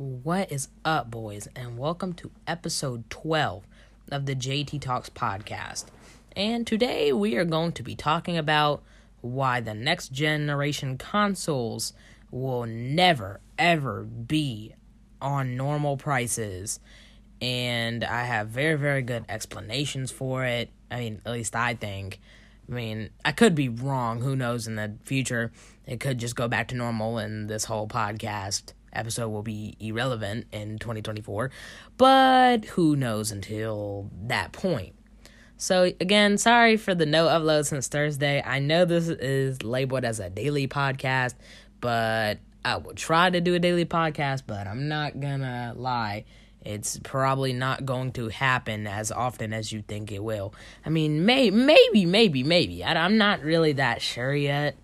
What is up, boys, and welcome to episode 12 of the JT Talks podcast. And today we are going to be talking about why the next generation consoles will never, ever be on normal prices. And I have very, very good explanations for it. I mean, at least I think. I mean, I could be wrong. Who knows in the future? It could just go back to normal and this whole podcast episode will be irrelevant in 2024, but who knows until that point. So, again, sorry for the no upload since Thursday. I know this is labeled as a daily podcast, but I will try to do a daily podcast, but I'm not gonna lie. It's probably not going to happen as often as you think it will. I mean, may, maybe, maybe, maybe. I, I'm not really that sure yet.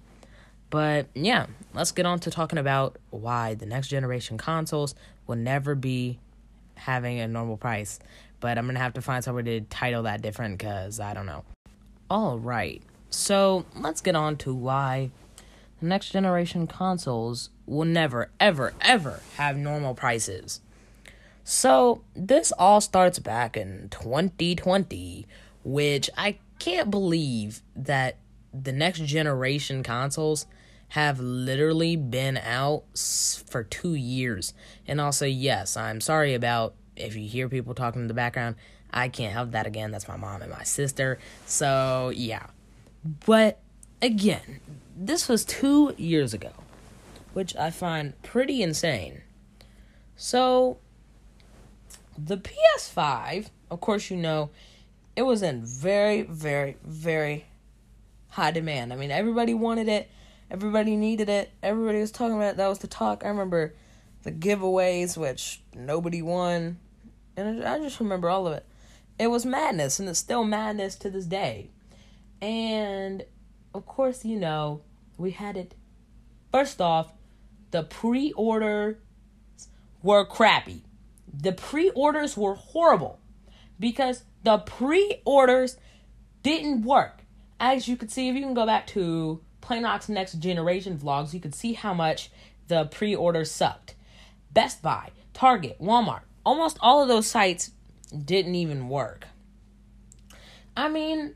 But yeah, let's get on to talking about why the next generation consoles will never be having a normal price. But I'm gonna have to find somewhere to title that different because I don't know. All right, so let's get on to why the next generation consoles will never, ever, ever have normal prices. So this all starts back in 2020, which I can't believe that the next generation consoles have literally been out for two years. And also, yes, I'm sorry about if you hear people talking in the background. I can't help that again. That's my mom and my sister. So, yeah. But again, this was two years ago, which I find pretty insane. So, the PS5, of course, you know, it was in very, very, very high demand. I mean, everybody wanted it. Everybody needed it. Everybody was talking about it. That was the talk. I remember the giveaways, which nobody won. And I just remember all of it. It was madness, and it's still madness to this day. And of course, you know, we had it. First off, the pre orders were crappy. The pre orders were horrible because the pre orders didn't work. As you can see, if you can go back to Playnox Next Generation vlogs, you could see how much the pre order sucked. Best Buy, Target, Walmart, almost all of those sites didn't even work. I mean,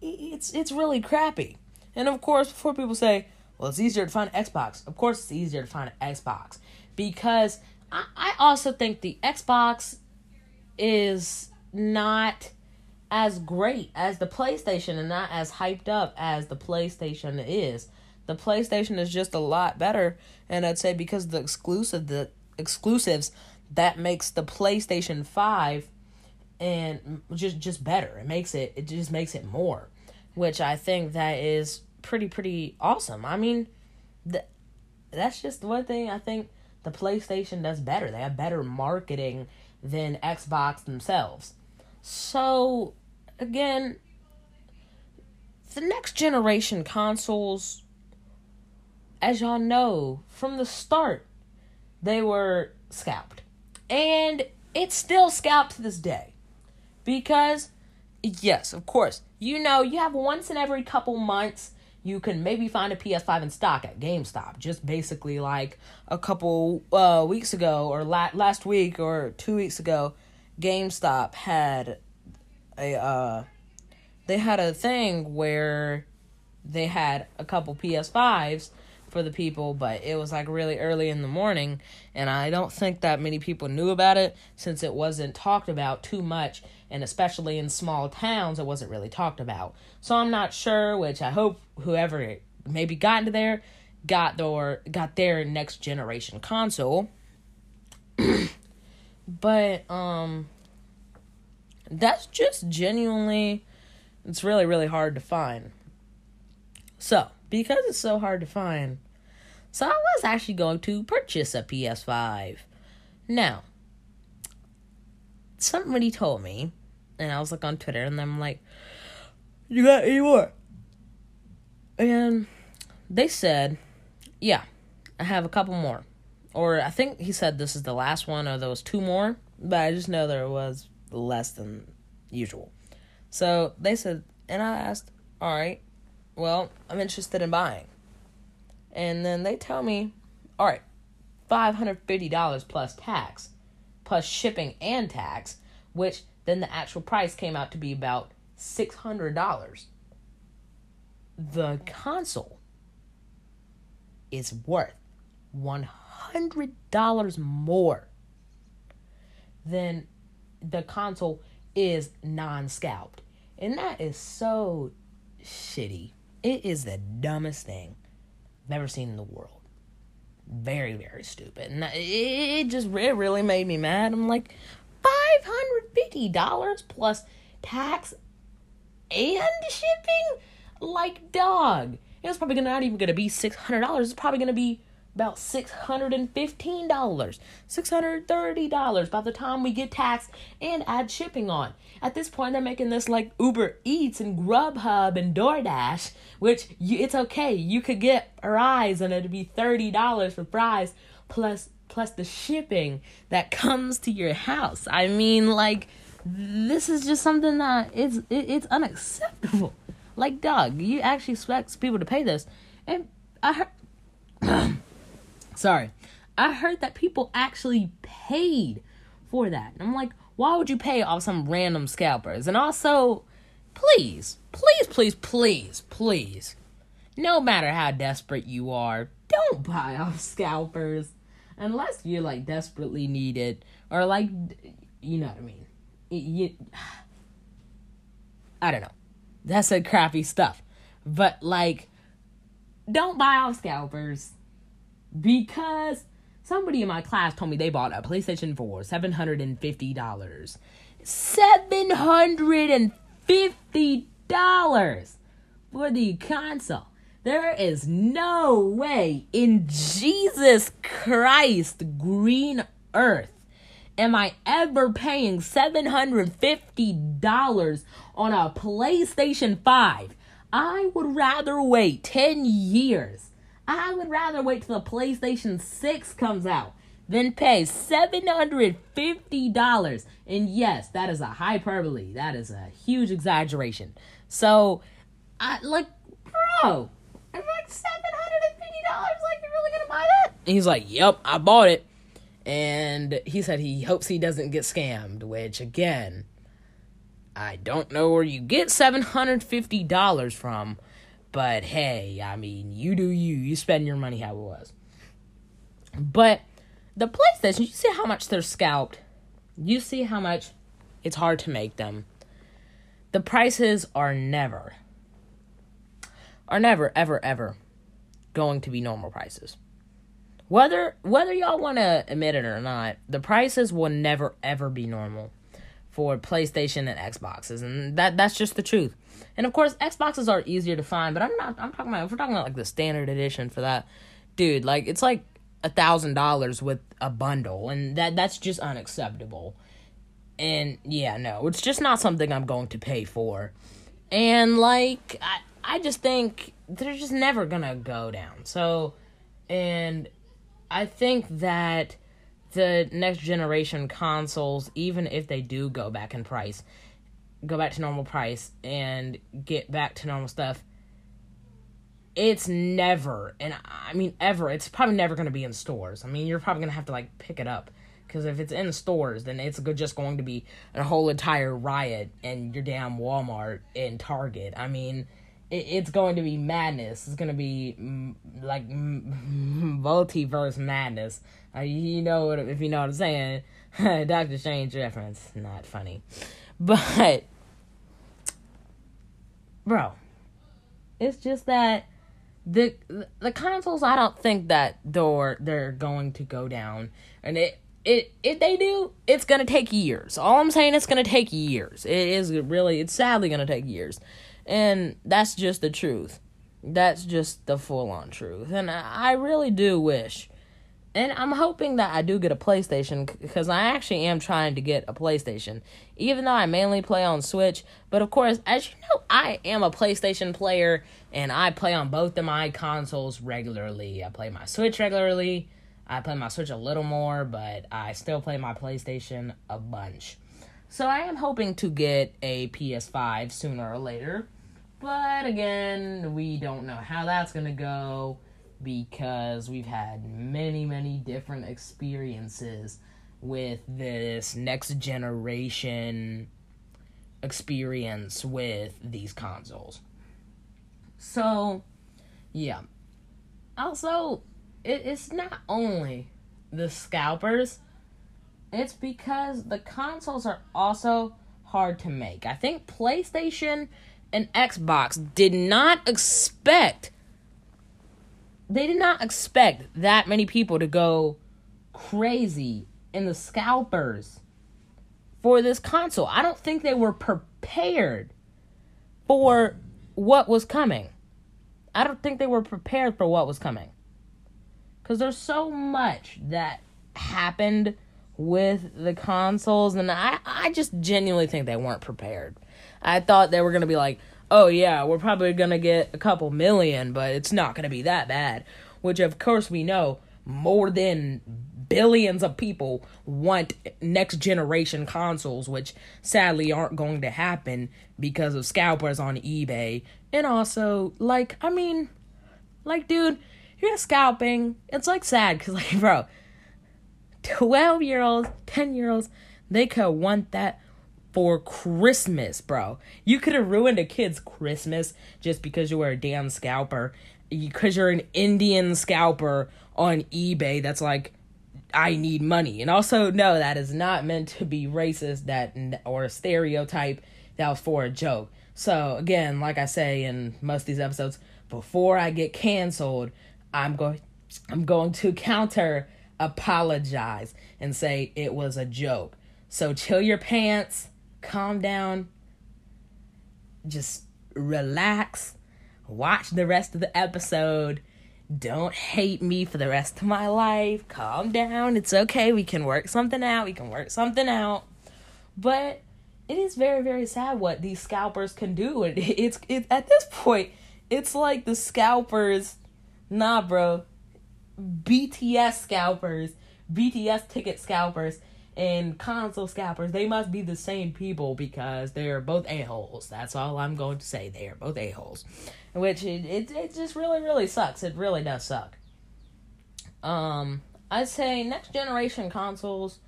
it's it's really crappy. And of course, before people say, "Well, it's easier to find Xbox," of course, it's easier to find an Xbox because I, I also think the Xbox is not as great as the PlayStation and not as hyped up as the PlayStation is. The PlayStation is just a lot better, and I'd say because the exclusive the exclusives that makes the PlayStation 5 and just just better. It makes it it just makes it more, which I think that is pretty pretty awesome. I mean, the, that's just one thing I think the PlayStation does better. They have better marketing than Xbox themselves. So again, the next generation consoles, as y'all know, from the start, they were scalped. And it's still scalped to this day. Because, yes, of course, you know, you have once in every couple months, you can maybe find a PS5 in stock at GameStop. Just basically like a couple uh, weeks ago, or la- last week, or two weeks ago, GameStop had a uh they had a thing where they had a couple PS5s for the people, but it was like really early in the morning, and I don't think that many people knew about it since it wasn't talked about too much, and especially in small towns, it wasn't really talked about. So I'm not sure, which I hope whoever maybe got into there got their got their next generation console. but um that's just genuinely it's really really hard to find. So because it's so hard to find so i was actually going to purchase a ps5 now somebody told me and i was like on twitter and i'm like you got any more? And they said yeah i have a couple more. Or i think he said this is the last one or those two more but i just know there was less than usual. So they said, and I asked, all right, well, I'm interested in buying. And then they tell me, all right, $550 plus tax, plus shipping and tax, which then the actual price came out to be about $600. The console is worth $100 more than the console is non scalped. And that is so shitty. It is the dumbest thing I've ever seen in the world. Very, very stupid. And it just it really made me mad. I'm like, $550 plus tax and shipping? Like, dog. It's probably not even going to be $600. It's probably going to be about $615, $630 by the time we get taxed and add shipping on. At this point, they're making this like Uber Eats and Grubhub and DoorDash, which you, it's okay. You could get fries and it'd be $30 for fries plus plus the shipping that comes to your house. I mean, like this is just something that it's it, it's unacceptable. Like, dog, you actually expect people to pay this, and I heard. Sorry. I heard that people actually paid for that. And I'm like, why would you pay off some random scalpers? And also, please, please, please, please, please, no matter how desperate you are, don't buy off scalpers unless you like desperately need it or like, you know what I mean. You, I don't know. That's a crappy stuff. But like, don't buy off scalpers because somebody in my class told me they bought a PlayStation 4 $750. $750 for the console. There is no way in Jesus Christ, green earth, am I ever paying $750 on a PlayStation 5. I would rather wait 10 years I would rather wait till the PlayStation 6 comes out than pay $750. And yes, that is a hyperbole. That is a huge exaggeration. So, I like, bro, I'm like $750. Like, you're really gonna buy that? And he's like, Yep, I bought it. And he said he hopes he doesn't get scammed, which again, I don't know where you get $750 from but hey, I mean, you do you. You spend your money how it was. But the PlayStation, you see how much they're scalped. You see how much it's hard to make them. The prices are never, are never, ever, ever going to be normal prices. Whether whether y'all want to admit it or not, the prices will never ever be normal for PlayStation and Xboxes, and that that's just the truth. And of course, Xboxes are easier to find, but I'm not. I'm talking about if we're talking about like the standard edition for that, dude. Like it's like a thousand dollars with a bundle, and that that's just unacceptable. And yeah, no, it's just not something I'm going to pay for. And like I, I just think they're just never gonna go down. So, and I think that the next generation consoles, even if they do go back in price, go back to normal price and get back to normal stuff, it's never, and I mean ever, it's probably never going to be in stores. I mean, you're probably going to have to like pick it up because if it's in stores, then it's just going to be a whole entire riot in your damn Walmart and Target. I mean, it's going to be madness. It's going to be mm, like multiverse madness. Uh, you know what, if you know what I'm saying. Doctor Strange reference, not funny, but bro, it's just that the the consoles. I don't think that they're they're going to go down, and it it if they do, it's gonna take years. All I'm saying, it's gonna take years. It is really, it's sadly gonna take years, and that's just the truth. That's just the full on truth, and I really do wish and I'm hoping that I do get a PlayStation because I actually am trying to get a PlayStation, even though I mainly play on Switch. But of course, as you know, I am a PlayStation player and I play on both of my consoles regularly. I play my Switch regularly. I play my Switch a little more, but I still play my PlayStation a bunch. So I am hoping to get a PS5 sooner or later. But again, we don't know how that's going to go because we've had many, many different experiences with this next generation experience with these consoles. So, yeah. Also, it, it's not only the scalpers, it's because the consoles are also hard to make. I think PlayStation and Xbox did not expect they did not expect that many people to go crazy in the scalpers for this console. I don't think they were prepared for what was coming. I don't think they were prepared for what was coming. Because there's so much that happened with the consoles, and I, I just genuinely think they weren't prepared. I thought they were going to be like, oh yeah, we're probably to get a couple million, but it's not to be that bad. Which, of course, we know more than billions of people want next generation consoles, which sadly aren't going to happen because of scalpers on eBay. And also, like, I mean, like, dude, you're scalping. It's like sad because, like, bro, 12 year olds, 10 year olds, they could want that for Christmas, bro. You could have ruined a kid's Christmas just because you were a damn scalper. Because you're an Indian scalper on eBay that's like, I need money. And also, no, that is not meant to be racist that or stereotype. That was for a joke. So again, like I say in most of these episodes, before I get canceled, I'm going I'm going to counter apologize and say it was a joke. So chill your pants, calm down, just relax, watch the rest of the episode. Don't hate me for the rest of my life. Calm down. It's okay. We can work something out. We can work something out. But it is very very sad what these scalpers can do. It, it's it, at this point, it's like the scalpers. Nah, bro. BTS scalpers, BTS ticket scalpers, and console scalpers, they must be the same people because they're both a-holes. That's all I'm going to say. They are both a-holes. Which it, it, it just really, really sucks. It really does suck. Um, I'd say next generation consoles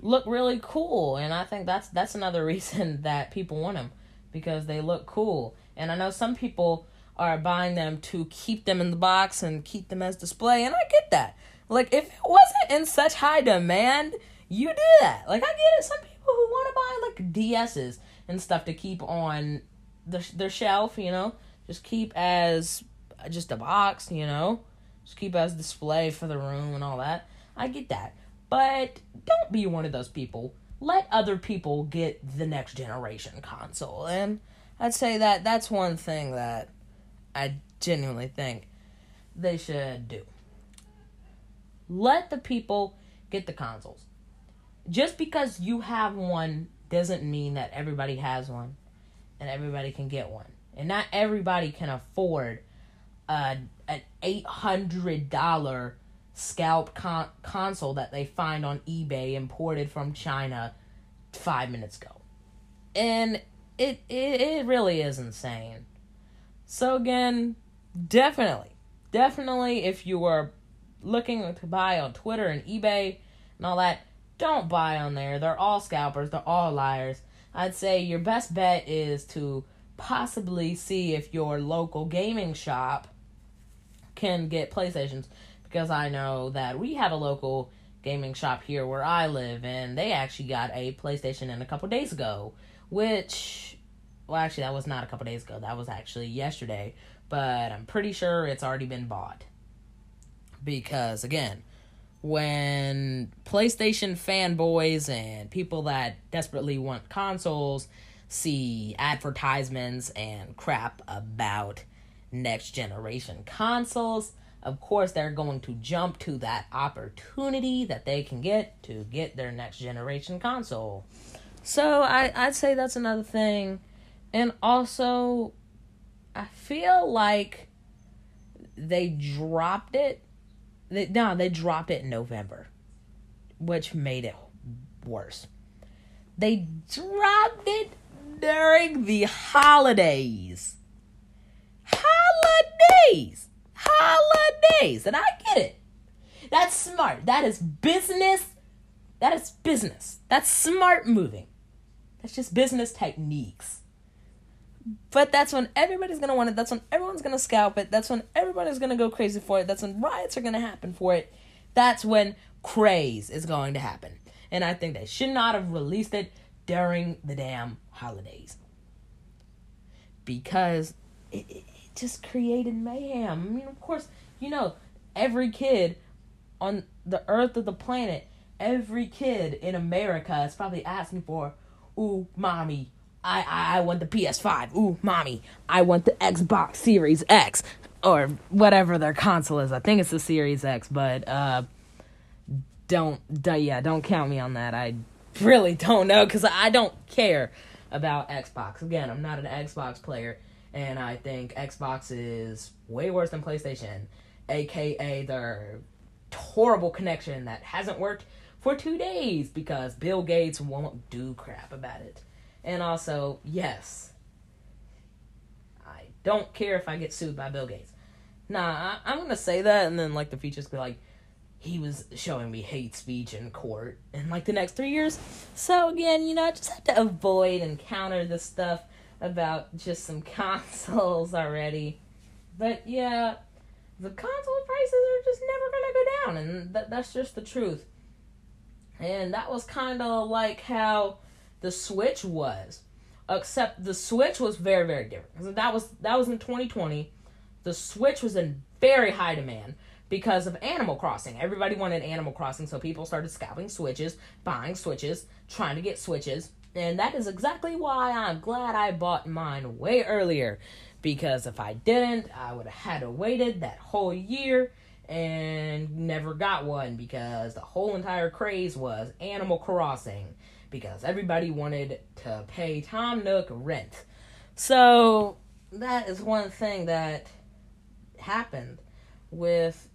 look really cool, and I think that's that's another reason that people want them because they look cool. And I know some people are buying them to keep them in the box and keep them as display, and I get that. Like if it wasn't in such high demand, you do that. Like I get it. Some people who want to buy like DSs and stuff to keep on the, their shelf, you know, just keep as just a box, you know, just keep as display for the room and all that. I get that, but don't be one of those people. Let other people get the next generation console, and I'd say that that's one thing that I genuinely think they should do. Let the people get the consoles just because you have one doesn't mean that everybody has one and everybody can get one. And not everybody can afford a, an $800 scalp con- console that they find on eBay imported from China 5 minutes ago. And it it, it really is insane. So again, definitely definitely if you are looking to buy on Twitter and eBay and all that, don't buy on there. They're all scalpers, they're all liars. I'd say your best bet is to possibly see if your local gaming shop can get PlayStations because I know that we have a local gaming shop here where I live and they actually got a PlayStation in a couple days ago, which well actually that was not a couple days ago. That was actually yesterday, but I'm pretty sure it's already been bought. Because again, when PlayStation fanboys and people that desperately want consoles see advertisements and crap about next generation consoles, of course they're going to jump to that opportunity that they can get to get their next generation console. So I, I'd say that's another thing. And also, I feel like they dropped it they, no, they dropped it in November, which made it worse. They dropped it during the holidays. Holidays! Holidays! holidays. And I get it. That's smart. That is business. That is business. That's smart moving. That's just business techniques. But that's when everybody's gonna want it. That's when everyone's gonna scalp it. That's when everybody's gonna go crazy for it. That's when riots are gonna happen for it. That's when craze is going to happen. And I think they should not have released it during the damn holidays. Because it, it, it just created mayhem. I mean, of course, you know, every kid on the earth of the planet, every kid in America is probably asking for, ooh, mommy, I, I, I want the PS5. Ooh, mommy, I want the Xbox Series X. Or whatever their console is. I think it's the Series X, but uh don't, yeah, don't count me on that. I really don't know because I don't care about Xbox. Again, I'm not an Xbox player, and I think Xbox is way worse than PlayStation, aka their horrible connection that hasn't worked for two days because Bill Gates won't do crap about it. And also, yes, I don't care if I get sued by Bill Gates. Nah, I, am gonna say that, and then like the features be like, he was showing me hate speech in court in like the next three years. So again, you know, I just have to avoid and counter this stuff about just some consoles already. But yeah, the console prices are just never gonna go down, and that that's just the truth. And that was kind of like how the Switch was, except the Switch was very very different. That was that was in 2020. The Switch was in very high demand because of Animal Crossing. Everybody wanted Animal Crossing, so people started scalping Switches, buying Switches, trying to get Switches. And that is exactly why I'm glad I bought mine way earlier. Because if I didn't, I would have had to waited that whole year and never got one because the whole entire craze was Animal Crossing because everybody wanted to pay Tom Nook rent. So that is one thing that happened with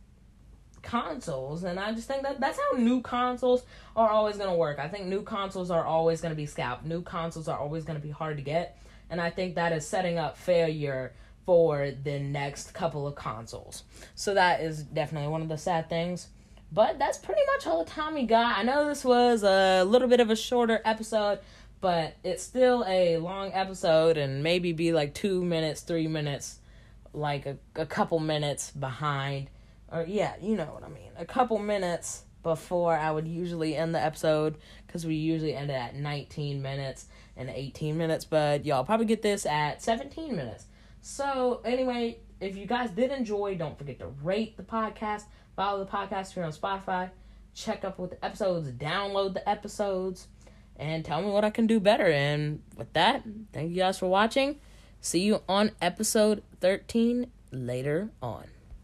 consoles and i just think that that's how new consoles are always going to work. I think new consoles are always going to be scalped new consoles are always going to be hard to get and i think that is setting up failure for the next couple of consoles. So that is definitely one of the sad things but that's pretty much all the time we got i know this was a little bit of a shorter episode but it's still a long episode and maybe be like two minutes three minutes like a, a couple minutes behind or yeah, you know what I mean. A couple minutes before I would usually end the episode because we usually end it at 19 minutes and 18 minutes, but y'all probably get this at 17 minutes. So, anyway, if you guys did enjoy, don't forget to rate the podcast, follow the podcast here on Spotify, check up with the episodes, download the episodes, and tell me what I can do better. And with that, thank you guys for watching. See you on episode 13 later on.